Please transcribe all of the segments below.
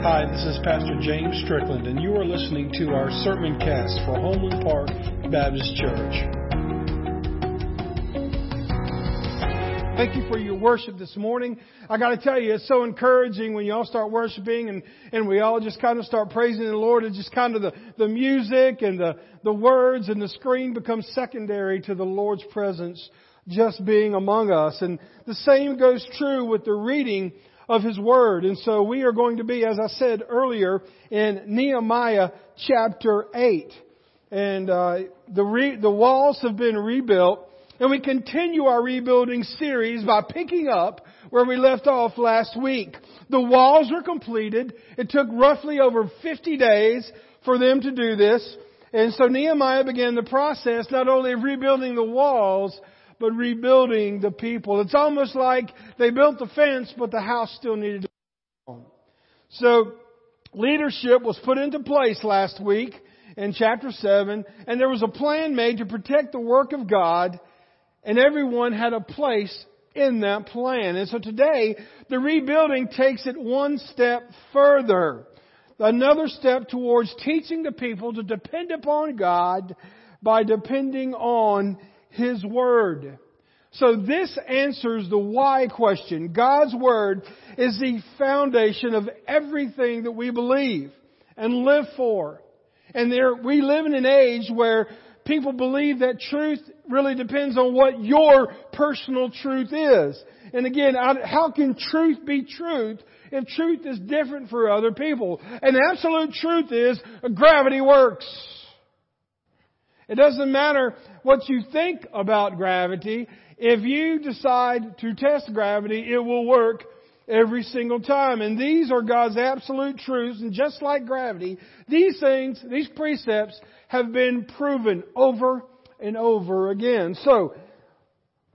Hi, this is Pastor James Strickland, and you are listening to our sermon cast for Homeland Park Baptist Church. Thank you for your worship this morning. I got to tell you, it's so encouraging when you all start worshiping and, and we all just kind of start praising the Lord. It's just kind of the, the music and the, the words and the screen becomes secondary to the Lord's presence just being among us. And the same goes true with the reading of His Word. And so we are going to be, as I said earlier, in Nehemiah chapter 8. And uh, the, re- the walls have been rebuilt. And we continue our rebuilding series by picking up where we left off last week. The walls are completed. It took roughly over 50 days for them to do this. And so Nehemiah began the process not only of rebuilding the walls, but rebuilding the people. It's almost like they built the fence, but the house still needed to be on. So leadership was put into place last week in chapter 7, and there was a plan made to protect the work of God and everyone had a place in that plan. And so today, the rebuilding takes it one step further. Another step towards teaching the people to depend upon God by depending on His Word. So this answers the why question. God's Word is the foundation of everything that we believe and live for. And there, we live in an age where people believe that truth really depends on what your personal truth is. And again, how can truth be truth if truth is different for other people? And absolute truth is gravity works. It doesn't matter what you think about gravity. If you decide to test gravity, it will work every single time. And these are God's absolute truths. And just like gravity, these things, these precepts have been proven over and over again. So,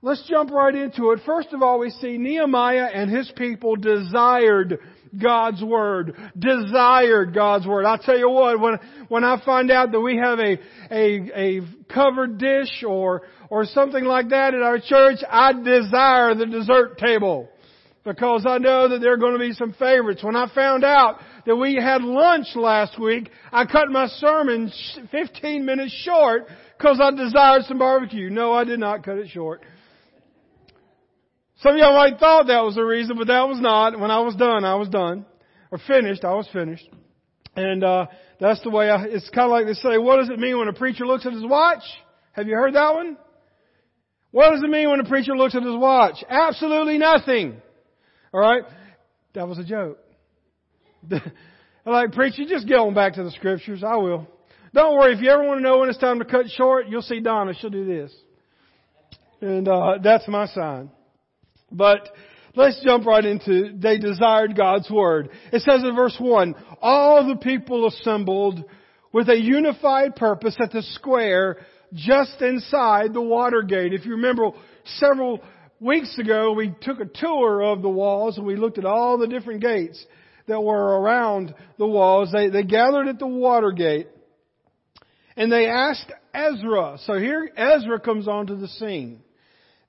let's jump right into it. First of all, we see Nehemiah and his people desired God's Word. Desired God's Word. I'll tell you what, when, when I find out that we have a, a, a covered dish or, or something like that at our church, I desire the dessert table because I know that there are going to be some favorites. When I found out that we had lunch last week, I cut my sermon 15 minutes short because I desired some barbecue. No, I did not cut it short. Some of y'all might thought that was the reason, but that was not. When I was done, I was done. Or finished, I was finished. And, uh, that's the way I, it's kind of like they say, what does it mean when a preacher looks at his watch? Have you heard that one? What does it mean when a preacher looks at his watch? Absolutely nothing. Alright? That was a joke. like, preacher, just get on back to the scriptures. I will. Don't worry. If you ever want to know when it's time to cut short, you'll see Donna. She'll do this. And, uh, that's my sign. But, let's jump right into, they desired God's Word. It says in verse 1, all the people assembled with a unified purpose at the square just inside the water gate. If you remember, several weeks ago we took a tour of the walls and we looked at all the different gates that were around the walls. They, they gathered at the water gate and they asked Ezra. So here Ezra comes onto the scene.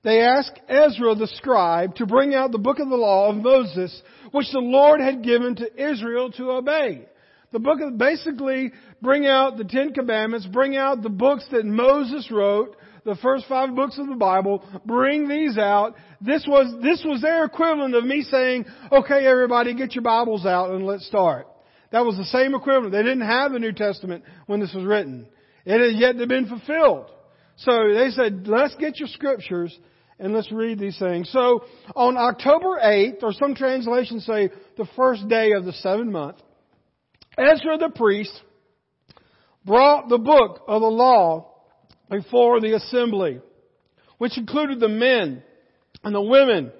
They asked Ezra the scribe to bring out the book of the law of Moses, which the Lord had given to Israel to obey. The book of, basically bring out the Ten Commandments, bring out the books that Moses wrote, the first five books of the Bible, bring these out. This was, this was their equivalent of me saying, okay everybody get your Bibles out and let's start. That was the same equivalent. They didn't have the New Testament when this was written. It had yet to been fulfilled. So they said, let's get your scriptures and let's read these things. So on October 8th, or some translations say the first day of the seventh month, Ezra the priest brought the book of the law before the assembly, which included the men and the women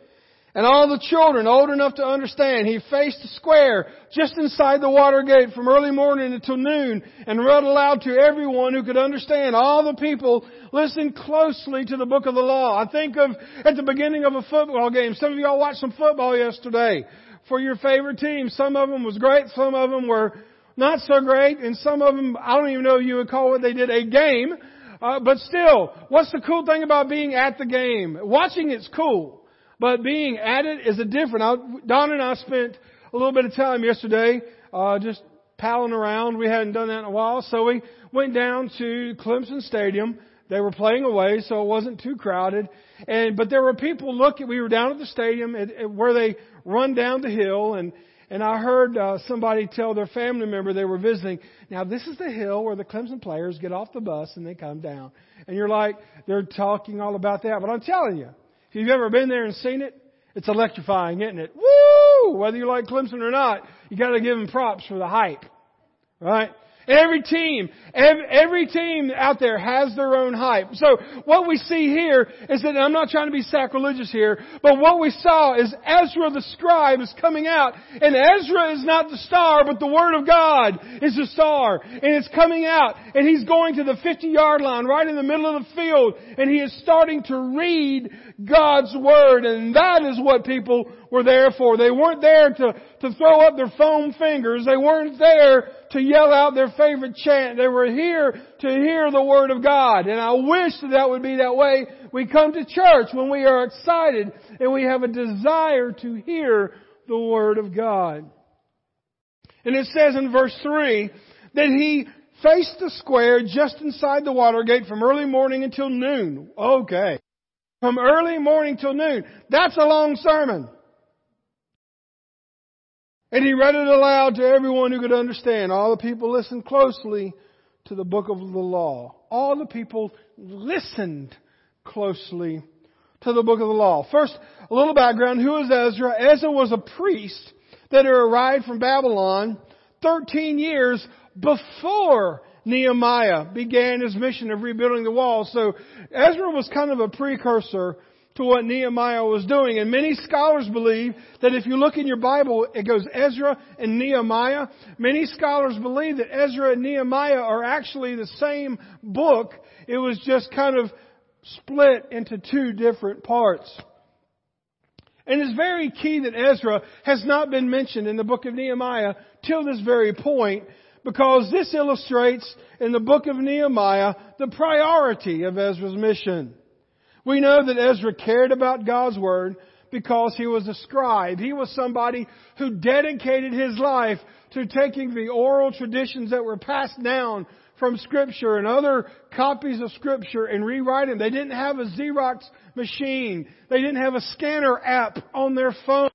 and all the children old enough to understand. He faced the square just inside the water gate from early morning until noon and read aloud to everyone who could understand. All the people listened closely to the book of the law. I think of at the beginning of a football game. Some of y'all watched some football yesterday for your favorite team. Some of them was great. Some of them were not so great. And some of them, I don't even know if you would call what they did a game. Uh, but still, what's the cool thing about being at the game? Watching it's cool, but being at it is a different. I, Donna and I spent a little bit of time yesterday uh, just palling around. We hadn't done that in a while, so we went down to Clemson Stadium. They were playing away, so it wasn't too crowded. And but there were people looking. We were down at the stadium at, at where they run down the hill, and and I heard uh, somebody tell their family member they were visiting. Now this is the hill where the Clemson players get off the bus and they come down. And you're like, they're talking all about that. But I'm telling you, if you've ever been there and seen it, it's electrifying, isn't it? Woo! Whether you like Clemson or not, you got to give them props for the hype, right? Every team, every team out there has their own hype. So what we see here is that, I'm not trying to be sacrilegious here, but what we saw is Ezra the scribe is coming out, and Ezra is not the star, but the Word of God is the star, and it's coming out, and he's going to the 50 yard line, right in the middle of the field, and he is starting to read God's Word, and that is what people were there for. They weren't there to, to throw up their foam fingers. They weren't there to yell out their favorite chant. They were here to hear the Word of God. And I wish that that would be that way. We come to church when we are excited and we have a desire to hear the Word of God. And it says in verse 3 that he faced the square just inside the water gate from early morning until noon. Okay. From early morning till noon. That's a long sermon. And he read it aloud to everyone who could understand. All the people listened closely to the book of the law. All the people listened closely to the book of the law. First, a little background. Who is Ezra? Ezra was a priest that had arrived from Babylon 13 years before Nehemiah began his mission of rebuilding the wall. So Ezra was kind of a precursor to what Nehemiah was doing. And many scholars believe that if you look in your Bible, it goes Ezra and Nehemiah. Many scholars believe that Ezra and Nehemiah are actually the same book. It was just kind of split into two different parts. And it's very key that Ezra has not been mentioned in the book of Nehemiah till this very point because this illustrates in the book of Nehemiah the priority of Ezra's mission. We know that Ezra cared about God's Word because he was a scribe. He was somebody who dedicated his life to taking the oral traditions that were passed down from Scripture and other copies of Scripture and rewriting. They didn't have a Xerox machine. They didn't have a scanner app on their phone.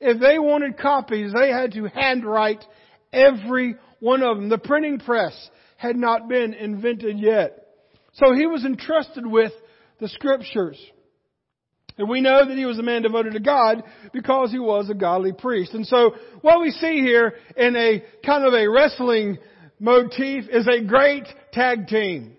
If they wanted copies, they had to handwrite every one of them. The printing press had not been invented yet. So he was entrusted with the scriptures. And we know that he was a man devoted to God because he was a godly priest. And so what we see here in a kind of a wrestling motif is a great tag team.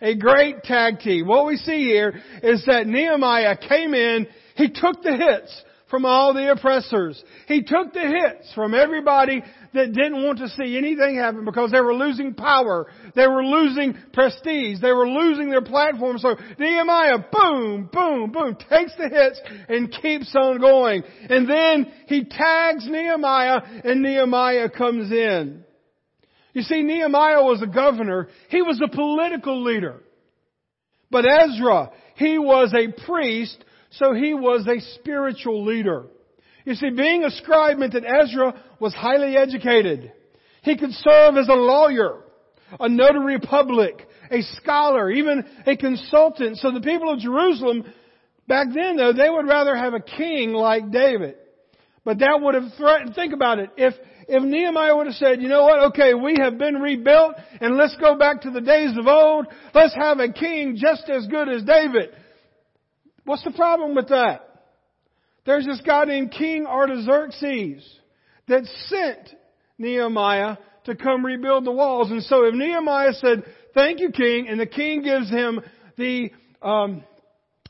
A great tag team. What we see here is that Nehemiah came in, he took the hits from all the oppressors. He took the hits from everybody that didn't want to see anything happen because they were losing power. They were losing prestige. They were losing their platform. So Nehemiah, boom, boom, boom, takes the hits and keeps on going. And then he tags Nehemiah and Nehemiah comes in. You see, Nehemiah was a governor. He was a political leader. But Ezra, he was a priest, so he was a spiritual leader. You see, being a scribe meant that Ezra was highly educated. He could serve as a lawyer, a notary public, a scholar, even a consultant. So the people of Jerusalem, back then though, they would rather have a king like David. But that would have threatened, think about it, if, if Nehemiah would have said, you know what, okay, we have been rebuilt and let's go back to the days of old, let's have a king just as good as David. What's the problem with that? There's this guy named King Artaxerxes that sent Nehemiah to come rebuild the walls. And so if Nehemiah said, thank you, King, and the King gives him the um,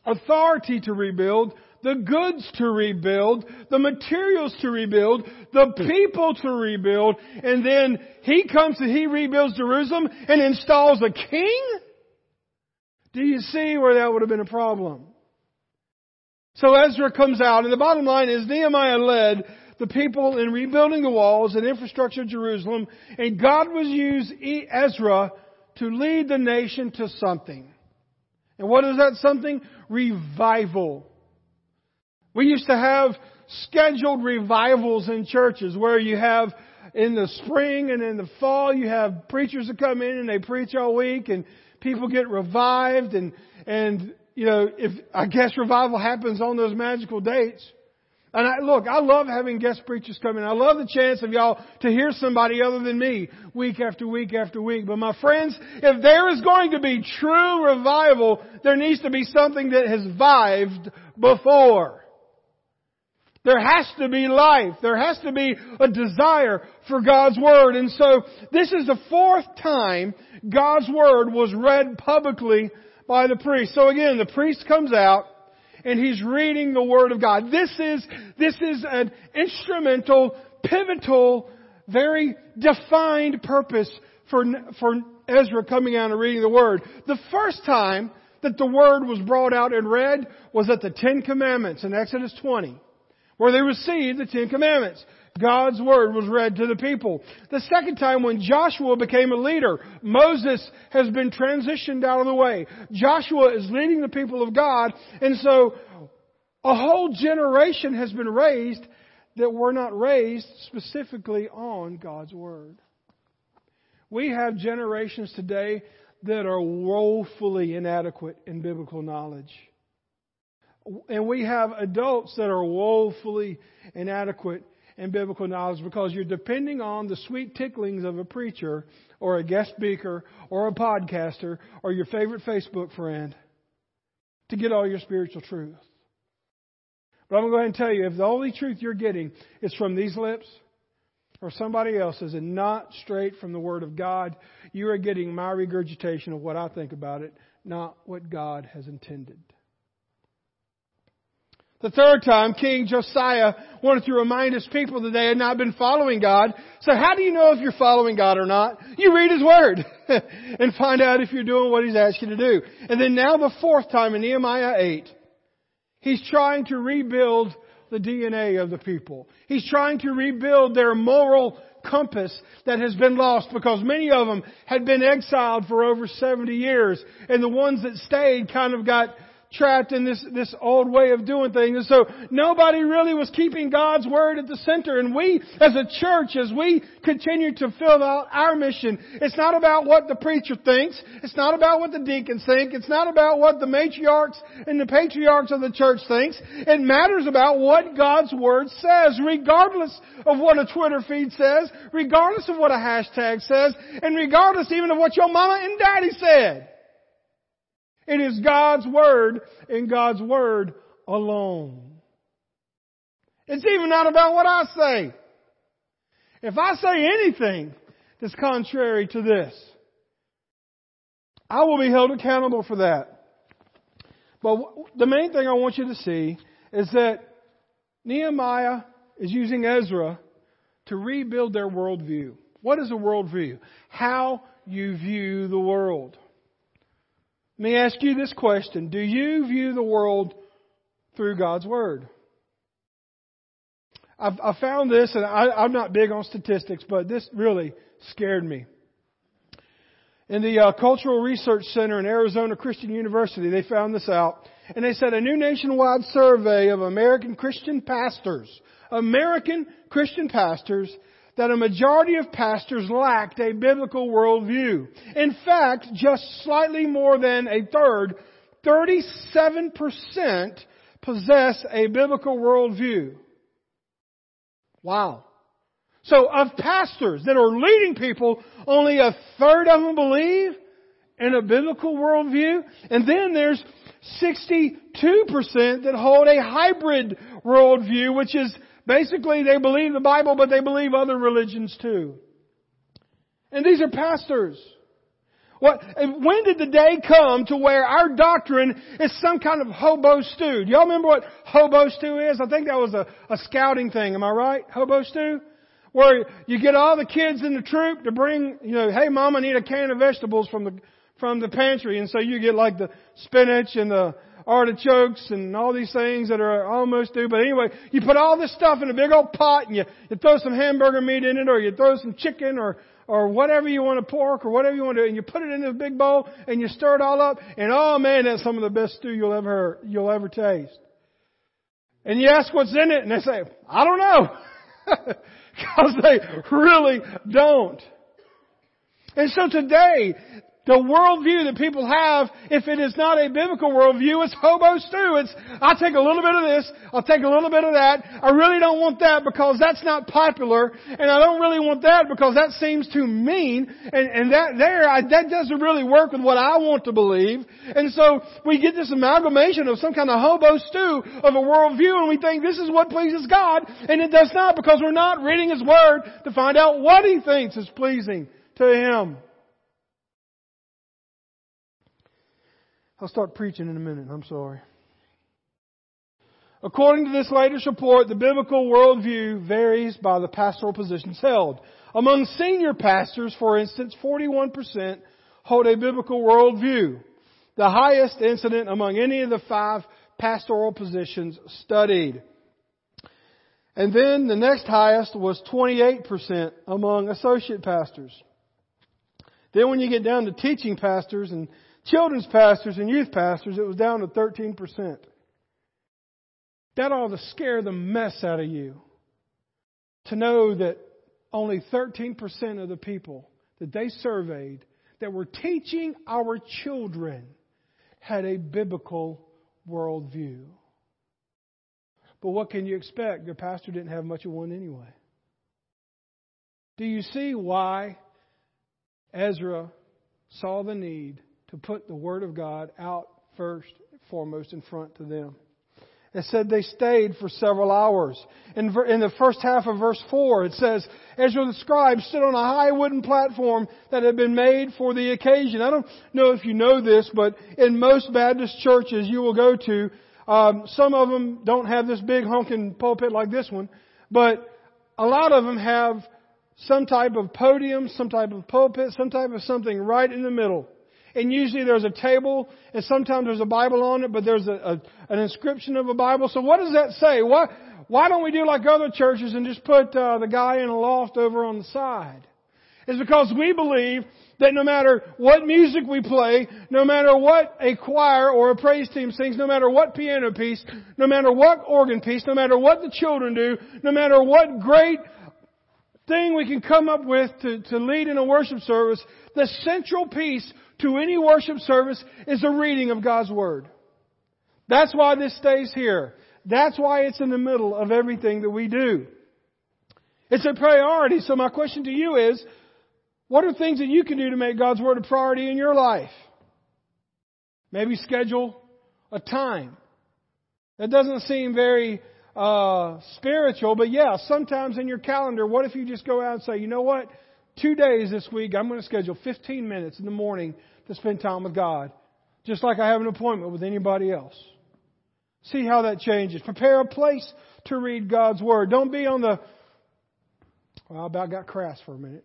authority to rebuild, the goods to rebuild, the materials to rebuild, the people to rebuild, and then he comes and he rebuilds Jerusalem and installs a king? Do you see where that would have been a problem? So Ezra comes out, and the bottom line is Nehemiah led the people in rebuilding the walls and infrastructure of Jerusalem, and God was used Ezra to lead the nation to something. And what is that something? Revival. We used to have scheduled revivals in churches where you have in the spring and in the fall, you have preachers that come in and they preach all week and people get revived and, and, you know, if, I guess revival happens on those magical dates. And I, look, I love having guest preachers come in. I love the chance of y'all to hear somebody other than me week after week after week. But my friends, if there is going to be true revival, there needs to be something that has vived before. There has to be life. There has to be a desire for God's Word. And so this is the fourth time God's Word was read publicly by the priest. So again, the priest comes out and he's reading the Word of God. This is, this is an instrumental, pivotal, very defined purpose for, for Ezra coming out and reading the Word. The first time that the Word was brought out and read was at the Ten Commandments in Exodus 20, where they received the Ten Commandments. God's word was read to the people. The second time when Joshua became a leader, Moses has been transitioned out of the way. Joshua is leading the people of God, and so a whole generation has been raised that were not raised specifically on God's word. We have generations today that are woefully inadequate in biblical knowledge. And we have adults that are woefully inadequate in biblical knowledge because you're depending on the sweet ticklings of a preacher or a guest speaker or a podcaster or your favorite Facebook friend to get all your spiritual truth. But I'm going to go ahead and tell you if the only truth you're getting is from these lips or somebody else's and not straight from the Word of God, you are getting my regurgitation of what I think about it, not what God has intended. The third time, King Josiah wanted to remind his people that they had not been following God. So how do you know if you're following God or not? You read His Word and find out if you're doing what He's asked you to do. And then now the fourth time in Nehemiah 8, he's trying to rebuild the DNA of the people. He's trying to rebuild their moral compass that has been lost because many of them had been exiled for over 70 years and the ones that stayed kind of got trapped in this, this old way of doing things. And so nobody really was keeping God's Word at the center. And we, as a church, as we continue to fill out our mission, it's not about what the preacher thinks. It's not about what the deacons think. It's not about what the matriarchs and the patriarchs of the church thinks. It matters about what God's Word says, regardless of what a Twitter feed says, regardless of what a hashtag says, and regardless even of what your mama and daddy said. It is God's Word and God's Word alone. It's even not about what I say. If I say anything that's contrary to this, I will be held accountable for that. But the main thing I want you to see is that Nehemiah is using Ezra to rebuild their worldview. What is a worldview? How you view the world. Let me ask you this question. Do you view the world through God's Word? I've, I found this, and I, am not big on statistics, but this really scared me. In the uh, Cultural Research Center in Arizona Christian University, they found this out. And they said a new nationwide survey of American Christian pastors, American Christian pastors that a majority of pastors lacked a biblical worldview. In fact, just slightly more than a third, 37% possess a biblical worldview. Wow. So of pastors that are leading people, only a third of them believe in a biblical worldview. And then there's 62% that hold a hybrid worldview, which is Basically, they believe the Bible, but they believe other religions too. And these are pastors. What, when did the day come to where our doctrine is some kind of hobo stew? Do y'all remember what hobo stew is? I think that was a, a scouting thing. Am I right? Hobo stew? Where you get all the kids in the troop to bring, you know, hey mom, I need a can of vegetables from the, from the pantry. And so you get like the spinach and the, artichokes and all these things that are almost due. But anyway, you put all this stuff in a big old pot and you, you throw some hamburger meat in it or you throw some chicken or, or whatever you want to pork or whatever you want to and you put it in this big bowl and you stir it all up and oh man, that's some of the best stew you'll ever, you'll ever taste. And you ask what's in it and they say, I don't know. Because they really don't. And so today, the worldview that people have, if it is not a biblical worldview, it's hobo stew. It's, I'll take a little bit of this, I'll take a little bit of that. I really don't want that because that's not popular, and I don't really want that because that seems too mean, and, and that there, I, that doesn't really work with what I want to believe. And so we get this amalgamation of some kind of hobo stew of a worldview, and we think this is what pleases God, and it does not because we're not reading His Word to find out what He thinks is pleasing to Him. I'll start preaching in a minute. I'm sorry. According to this latest report, the biblical worldview varies by the pastoral positions held. Among senior pastors, for instance, 41% hold a biblical worldview, the highest incident among any of the five pastoral positions studied. And then the next highest was 28% among associate pastors. Then when you get down to teaching pastors and children's pastors and youth pastors, it was down to 13%. That ought to scare the mess out of you to know that only 13% of the people that they surveyed that were teaching our children had a biblical worldview. But what can you expect? Your pastor didn't have much of one anyway. Do you see why Ezra saw the need to put the Word of God out first, foremost in front to them. It said they stayed for several hours. In, in the first half of verse 4, it says, Ezra the scribe stood on a high wooden platform that had been made for the occasion. I don't know if you know this, but in most Baptist churches you will go to, um, some of them don't have this big honking pulpit like this one, but a lot of them have some type of podium, some type of pulpit, some type of something right in the middle and usually there's a table, and sometimes there's a Bible on it, but there's a, a, an inscription of a Bible. So what does that say? Why, why don't we do like other churches and just put uh, the guy in a loft over on the side? It's because we believe that no matter what music we play, no matter what a choir or a praise team sings, no matter what piano piece, no matter what organ piece, no matter what the children do, no matter what great thing we can come up with to, to lead in a worship service, the central piece to any worship service is a reading of God's Word. That's why this stays here. That's why it's in the middle of everything that we do. It's a priority. So my question to you is, what are things that you can do to make God's Word a priority in your life? Maybe schedule a time. That doesn't seem very uh, spiritual, but yeah, sometimes in your calendar, what if you just go out and say, you know what? Two days this week, I'm going to schedule 15 minutes in the morning to spend time with God, just like I have an appointment with anybody else. See how that changes. Prepare a place to read God's Word. Don't be on the, well, I about got crass for a minute.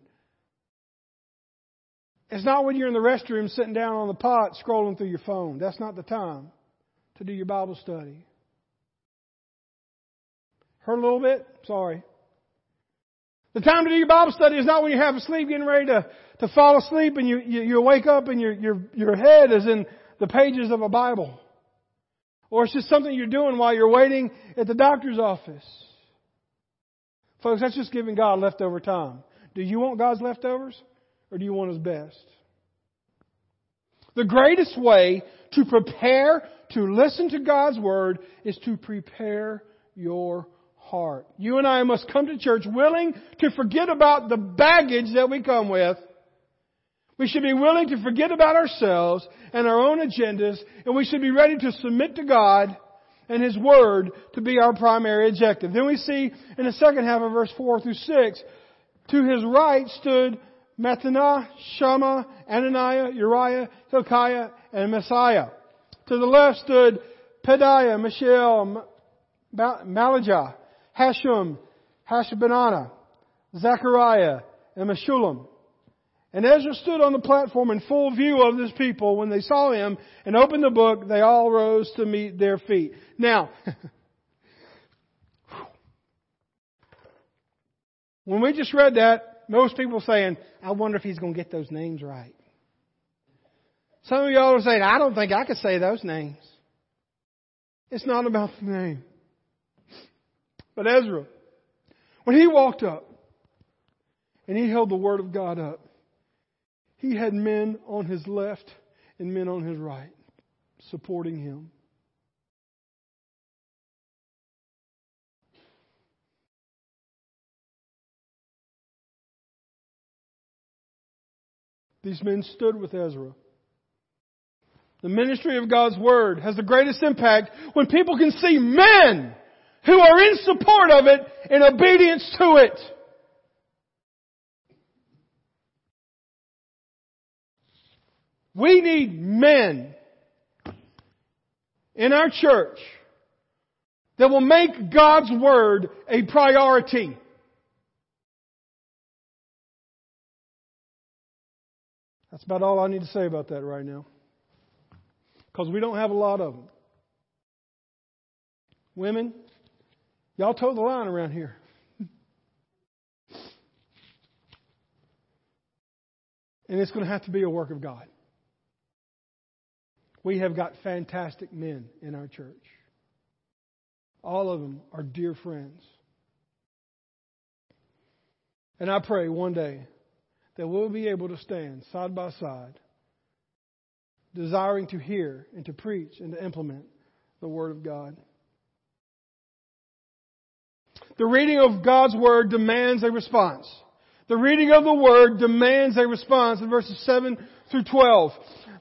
It's not when you're in the restroom sitting down on the pot scrolling through your phone. That's not the time to do your Bible study. Hurt a little bit? Sorry. The time to do your Bible study is not when you're half asleep, getting ready to, to fall asleep, and you, you, you wake up and your, your, your head is in the pages of a Bible. Or it's just something you're doing while you're waiting at the doctor's office. Folks, that's just giving God leftover time. Do you want God's leftovers? Or do you want His best? The greatest way to prepare to listen to God's Word is to prepare your heart. You and I must come to church willing to forget about the baggage that we come with. We should be willing to forget about ourselves and our own agendas, and we should be ready to submit to God and His Word to be our primary objective. Then we see in the second half of verse 4 through 6, to His right stood Mattaniah, Shammah, Ananiah, Uriah, Hilkiah, and Maaseiah. To the left stood Pedaiah, Mishael, Malchijah, Hashum, Hashabnah, Zechariah, and Meshullam. And Ezra stood on the platform in full view of this people. When they saw him and opened the book, they all rose to meet their feet. Now, when we just read that, most people saying, I wonder if he's going to get those names right. Some of y'all are saying, I don't think I could say those names. It's not about the name. But Ezra, When he walked up and he held the Word of God up, he had men on his left and men on his right supporting him. These men stood with Ezra. The ministry of God's Word has the greatest impact when people can see men who are in support of it in obedience to it. We need men in our church that will make God's Word a priority. That's about all I need to say about that right now. Because we don't have a lot of them. Women, y'all toe the line around here. and it's going to have to be a work of God. We have got fantastic men in our church. All of them are dear friends. And I pray one day that we'll be able to stand side by side, desiring to hear and to preach and to implement the Word of God. The reading of God's Word demands a response. The reading of the Word demands a response in verses 7 through 12.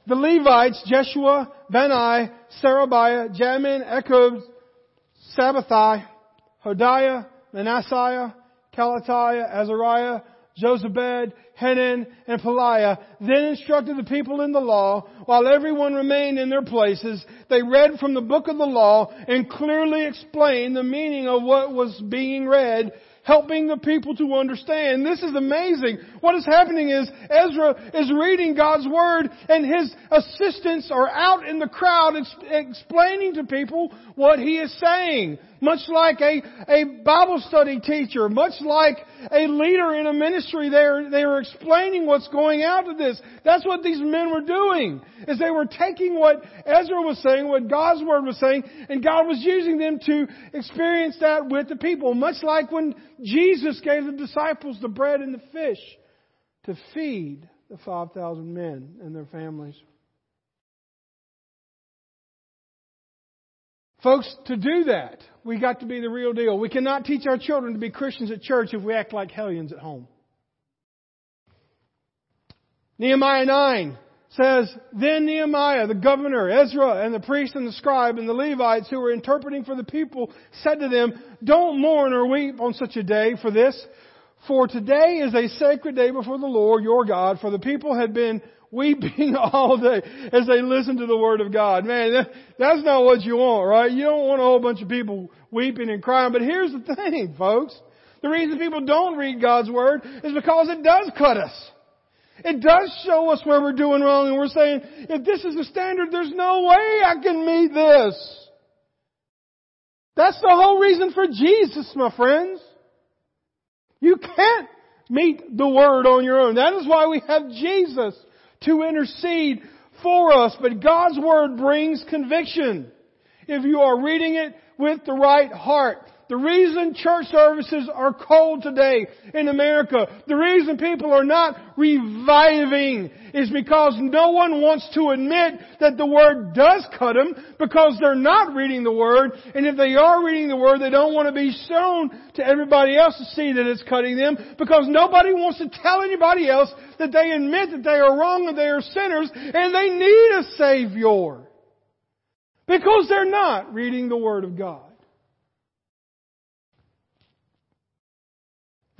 The Levites, Jeshua, Bani, Sherebiah, Jamin, Echod, Sabbathai, Hodiah, Manasseh, Kelatiah, Azariah, Jozabad, Hanan, and Pelaiah then instructed the people in the law while everyone remained in their places. They read from the book of the law and clearly explained the meaning of what was being read helping the people to understand. This is amazing. What is happening is Ezra is reading God's Word and his assistants are out in the crowd ex- explaining to people what he is saying. Much like a, a Bible study teacher, much like a leader in a ministry, they are, they are explaining what's going out of this. That's what these men were doing, is they were taking what Ezra was saying, what God's Word was saying, and God was using them to experience that with the people. Much like when Jesus gave the disciples the bread and the fish to feed the 5,000 men and their families. Folks, to do that, we got to be the real deal. We cannot teach our children to be Christians at church if we act like hellions at home. Nehemiah 9 says, Then Nehemiah, the governor, Ezra, and the priest and the scribe and the Levites who were interpreting for the people said to them, Don't mourn or weep on such a day for this, for today is a sacred day before the Lord your God, for the people had been weeping all day as they listen to the Word of God. Man, that, that's not what you want, right? You don't want a whole bunch of people weeping and crying. But here's the thing, folks. The reason people don't read God's Word is because it does cut us. It does show us where we're doing wrong and we're saying, if this is the standard, there's no way I can meet this. That's the whole reason for Jesus, my friends. You can't meet the Word on your own. That is why we have Jesus to intercede for us. But God's Word brings conviction. If you are reading it with the right heart. The reason church services are cold today in America, the reason people are not reviving is because no one wants to admit that the Word does cut them because they're not reading the Word. And if they are reading the Word, they don't want to be shown to everybody else to see that it's cutting them because nobody wants to tell anybody else that they admit that they are wrong and they are sinners and they need a Savior. Because they're not reading the Word of God.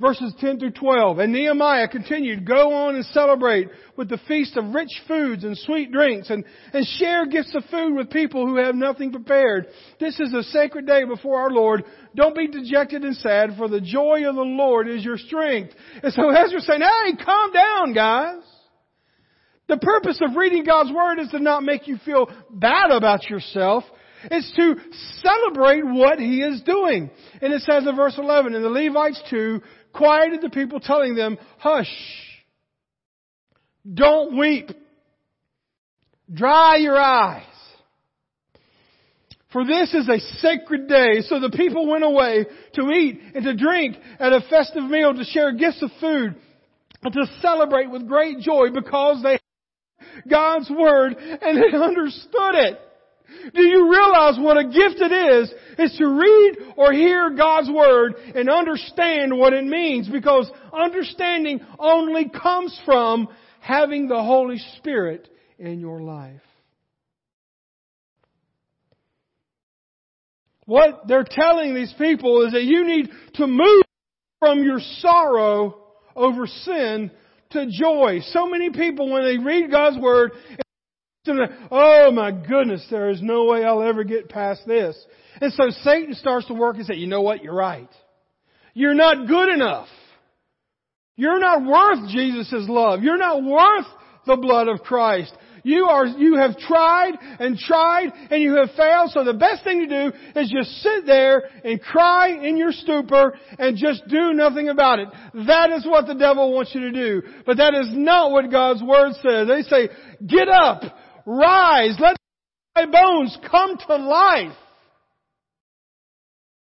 Verses 10 through 12. And Nehemiah continued, Go on and celebrate with the feast of rich foods and sweet drinks and, and share gifts of food with people who have nothing prepared. This is a sacred day before our Lord. Don't be dejected and sad, for the joy of the Lord is your strength. And so Ezra's saying, hey, calm down, guys. The purpose of reading God's Word is to not make you feel bad about yourself. It's to celebrate what He is doing. And it says in verse 11, and the Levites too quieted the people, telling them, hush, don't weep, dry your eyes. For this is a sacred day. So the people went away to eat and to drink at a festive meal, to share gifts of food, and to celebrate with great joy because they had God's Word and they understood it. Do you realize what a gift it is, is to read or hear God's Word and understand what it means? Because understanding only comes from having the Holy Spirit in your life. What they're telling these people is that you need to move from your sorrow over sin to joy. So many people, when they read God's Word, oh my goodness, there is no way I'll ever get past this. And so Satan starts to work and say, you know what, you're right. You're not good enough. You're not worth Jesus' love. You're not worth the blood of Christ. You are, you have tried and tried and you have failed. So the best thing to do is just sit there and cry in your stupor and just do nothing about it. That is what the devil wants you to do. But that is not what God's Word says. They say, get up, rise, let my bones come to life.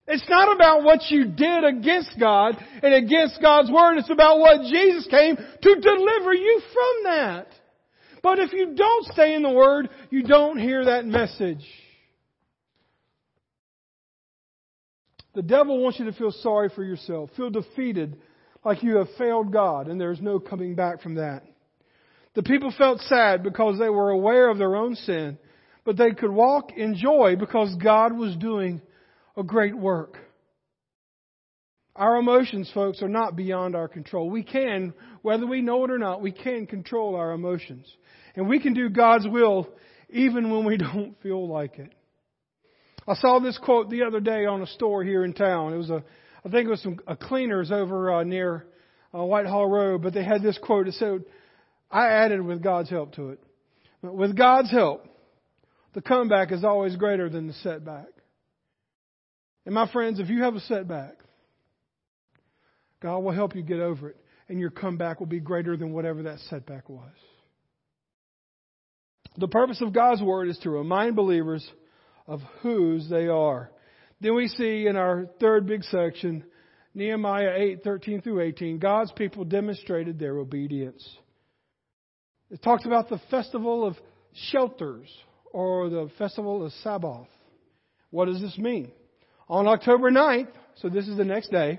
It's not about what you did against God and against God's Word. It's about what Jesus came to deliver you from that. But if you don't stay in the Word, you don't hear that message. The devil wants you to feel sorry for yourself, feel defeated, like you have failed God, and there's no coming back from that. The people felt sad because they were aware of their own sin, but they could walk in joy because God was doing a great work. Our emotions, folks, are not beyond our control. We can, whether we know it or not, we can control our emotions. And we can do God's will even when we don't feel like it. I saw this quote the other day on a store here in town. It was a, I think it was some a cleaners over uh, near uh, Whitehall Road, but they had this quote. It said, I added with God's help to it. With God's help, the comeback is always greater than the setback. And my friends, if you have a setback, God will help you get over it, and your comeback will be greater than whatever that setback was. The purpose of God's Word is to remind believers of whose they are. Then we see in our third big section, Nehemiah 8, 13 through 18, God's people demonstrated their obedience. It talks about the festival of shelters or the festival of Sabbath. What does this mean? On October 9th, so this is the next day,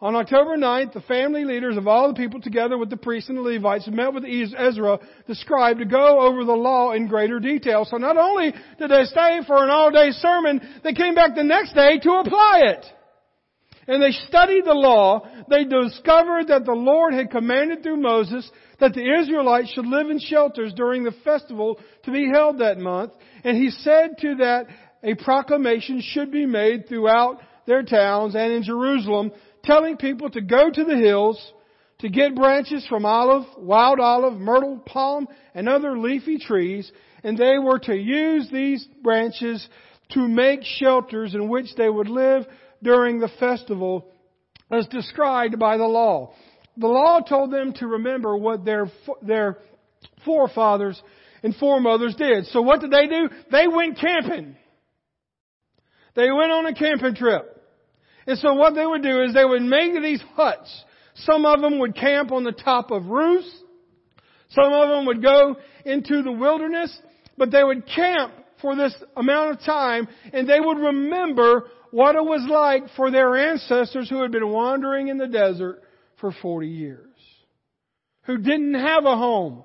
on October 9th, the family leaders of all the people together with the priests and the Levites met with Ezra, the scribe, to go over the law in greater detail. So not only did they stay for an all-day sermon, they came back the next day to apply it. And they studied the law. They discovered that the Lord had commanded through Moses that the Israelites should live in shelters during the festival to be held that month. And he said to that a proclamation should be made throughout their towns and in Jerusalem telling people to go to the hills to get branches from olive, wild olive, myrtle, palm, and other leafy trees, and they were to use these branches to make shelters in which they would live during the festival as described by the law. The law told them to remember what their, their forefathers and foremothers did. So what did they do? They went camping. They went on a camping trip. And so what they would do is they would make these huts. Some of them would camp on the top of roofs. Some of them would go into the wilderness, but they would camp for this amount of time and they would remember what it was like for their ancestors who had been wandering in the desert for 40 years. Who didn't have a home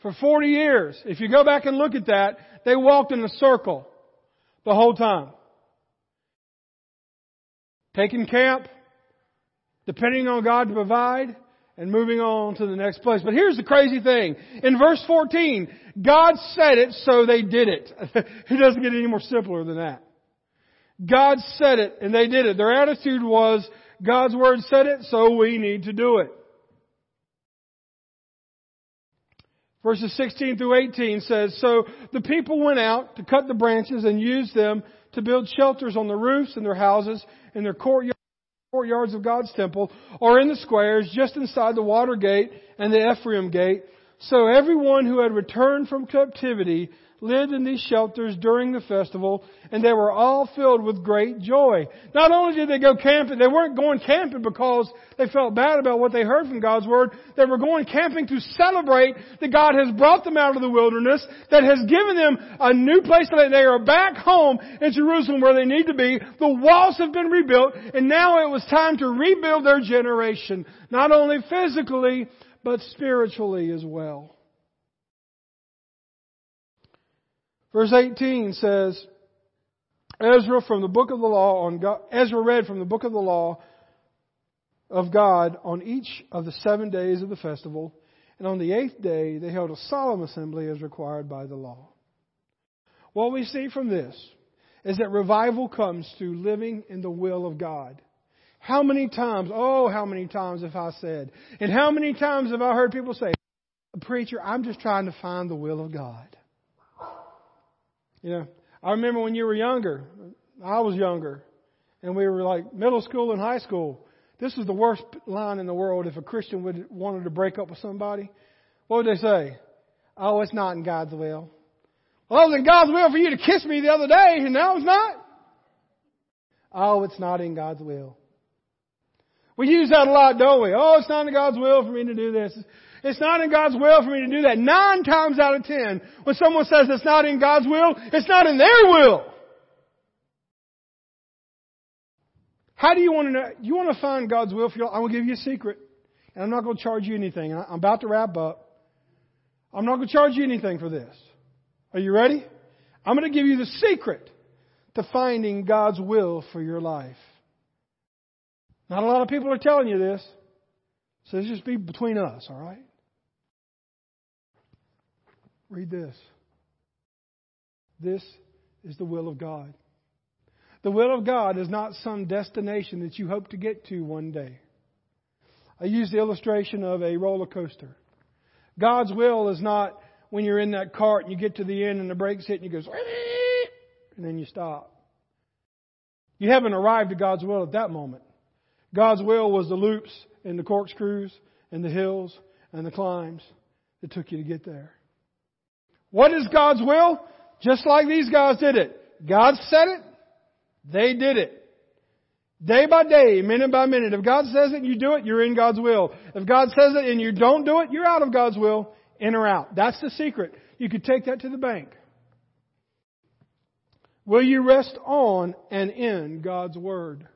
for 40 years. If you go back and look at that, they walked in a circle the whole time taking camp, depending on God to provide, and moving on to the next place. But here's the crazy thing. In verse 14, God said it, so they did it. it doesn't get any more simpler than that. God said it, and they did it. Their attitude was, God's Word said it, so we need to do it. Verses 16 through 18 says, So the people went out to cut the branches and use them to build shelters on the roofs in their houses in their courtyards of God's temple, or in the squares just inside the water gate and the Ephraim gate, So everyone who had returned from captivity lived in these shelters during the festival, and they were all filled with great joy. Not only did they go camping, they weren't going camping because they felt bad about what they heard from God's Word. They were going camping to celebrate that God has brought them out of the wilderness, that has given them a new place to live. they are back home in Jerusalem where they need to be. The walls have been rebuilt, and now it was time to rebuild their generation, not only physically, but spiritually as well. Verse 18 says, Ezra from the book of the law on God, Ezra read from the book of the law of God on each of the seven days of the festival, and on the eighth day they held a solemn assembly as required by the law. What we see from this is that revival comes through living in the will of God. How many times, oh, how many times have I said, and how many times have I heard people say, Preacher, I'm just trying to find the will of God. You know, I remember when you were younger, I was younger, and we were like middle school and high school. This was the worst line in the world if a Christian would wanted to break up with somebody. What would they say? Oh, it's not in God's will. Well, it was in God's will for you to kiss me the other day, and now it's not. Oh, it's not in God's will. We use that a lot, don't we? Oh, it's not in God's will for me to do this. It's not in God's will for me to do that. Nine times out of ten, when someone says it's not in God's will, it's not in their will. How do you want to know? You want to find God's will for you? I'm going to give you a secret. And I'm not going to charge you anything. I'm about to wrap up. I'm not going to charge you anything for this. Are you ready? I'm going to give you the secret to finding God's will for your life. Not a lot of people are telling you this. So just be between us, all right? Read this. This is the will of God. The will of God is not some destination that you hope to get to one day. I use the illustration of a roller coaster. God's will is not when you're in that cart and you get to the end and the brakes hit and you go, and then you stop. You haven't arrived at God's will at that moment. God's will was the loops and the corkscrews and the hills and the climbs that took you to get there. What is God's will? Just like these guys did it. God said it, they did it. Day by day, minute by minute. If God says it and you do it, you're in God's will. If God says it and you don't do it, you're out of God's will, in or out. That's the secret. You could take that to the bank. Will you rest on and in God's Word?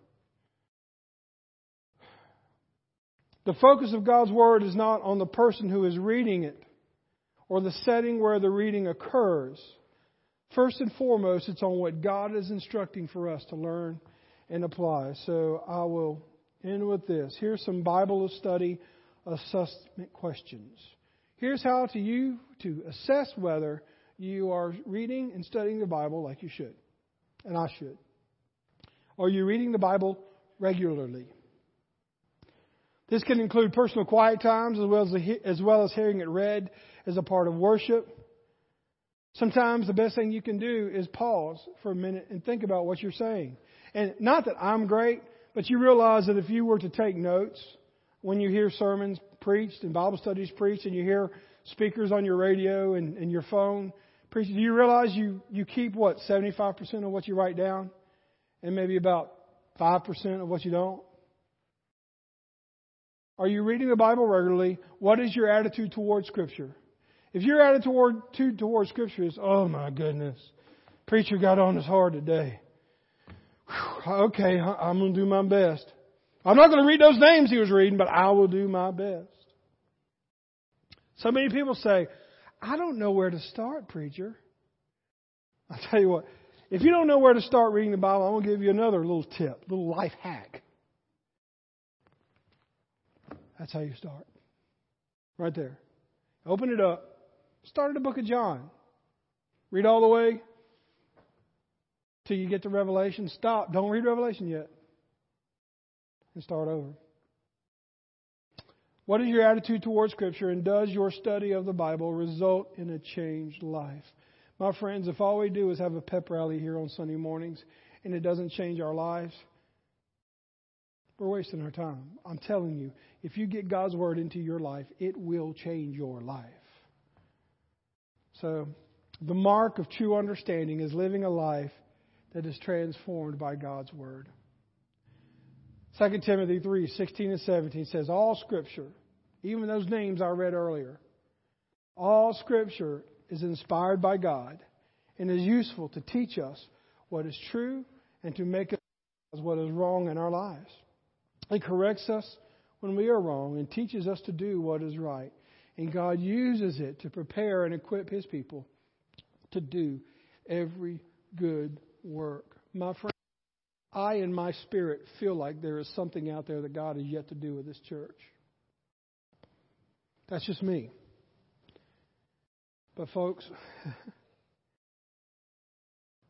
The focus of God's Word is not on the person who is reading it or the setting where the reading occurs. First and foremost, it's on what God is instructing for us to learn and apply. So I will end with this. Here's some Bible study assessment questions. Here's how to you to assess whether you are reading and studying the Bible like you should, and I should. Are you reading the Bible regularly? This can include personal quiet times as well as, as well as hearing it read as a part of worship. Sometimes the best thing you can do is pause for a minute and think about what you're saying. And not that I'm great, but you realize that if you were to take notes when you hear sermons preached and Bible studies preached and you hear speakers on your radio and, and your phone preached, do you realize you, you keep what, 75% of what you write down and maybe about 5% of what you don't? Are you reading the Bible regularly? What is your attitude toward Scripture? If your attitude toward Scripture is, oh my goodness, preacher got on us hard today. Whew, okay, I'm going to do my best. I'm not going to read those names he was reading, but I will do my best. So many people say, I don't know where to start, preacher. I'll tell you what, if you don't know where to start reading the Bible, I'm going to give you another little tip, little life hack. That's how you start. Right there. Open it up. Start at the book of John. Read all the way till you get to Revelation. Stop. Don't read Revelation yet. And start over. What is your attitude towards Scripture, and does your study of the Bible result in a changed life? My friends, if all we do is have a pep rally here on Sunday mornings and it doesn't change our lives, we're wasting our time. I'm telling you, if you get God's Word into your life, it will change your life. So, the mark of true understanding is living a life that is transformed by God's Word. 2 Timothy 3 16 and 17 says, All Scripture, even those names I read earlier, all Scripture is inspired by God and is useful to teach us what is true and to make us what is wrong in our lives. It corrects us when we are wrong and teaches us to do what is right. And God uses it to prepare and equip His people to do every good work. My friend, I in my spirit feel like there is something out there that God has yet to do with this church. That's just me. But, folks,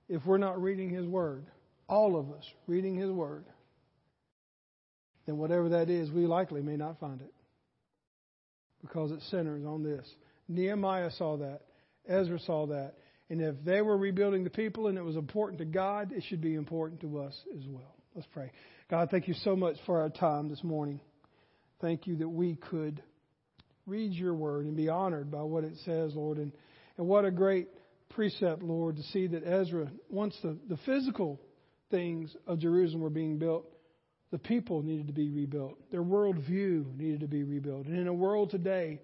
if we're not reading His Word, all of us reading His Word, then whatever that is, we likely may not find it because it centers on this. Nehemiah saw that. Ezra saw that. And if they were rebuilding the people and it was important to God, it should be important to us as well. Let's pray. God, thank you so much for our time this morning. Thank you that we could read your word and be honored by what it says, Lord. And, and what a great precept, Lord, to see that Ezra, once the, the physical things of Jerusalem were being built, the people needed to be rebuilt. Their worldview needed to be rebuilt. And in a world today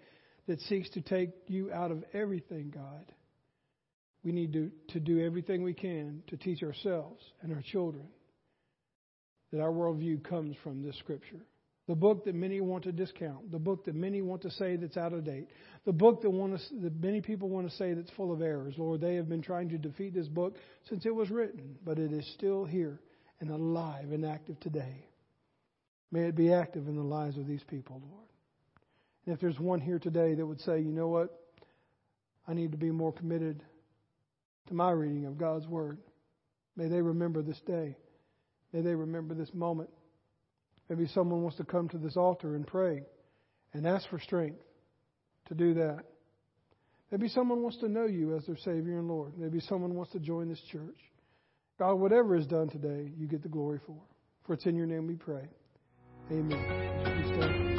that seeks to take you out of everything, God, we need to, to do everything we can to teach ourselves and our children that our worldview comes from this scripture. The book that many want to discount, the book that many want to say that's out of date, the book that, want to, that many people want to say that's full of errors. Lord, they have been trying to defeat this book since it was written, but it is still here and alive and active today. May it be active in the lives of these people, Lord. And if there's one here today that would say, you know what, I need to be more committed to my reading of God's Word. May they remember this day. May they remember this moment. Maybe someone wants to come to this altar and pray and ask for strength to do that. Maybe someone wants to know you as their Savior and Lord. Maybe someone wants to join this church. God, whatever is done today, you get the glory for. For it's in your name we pray. Amen.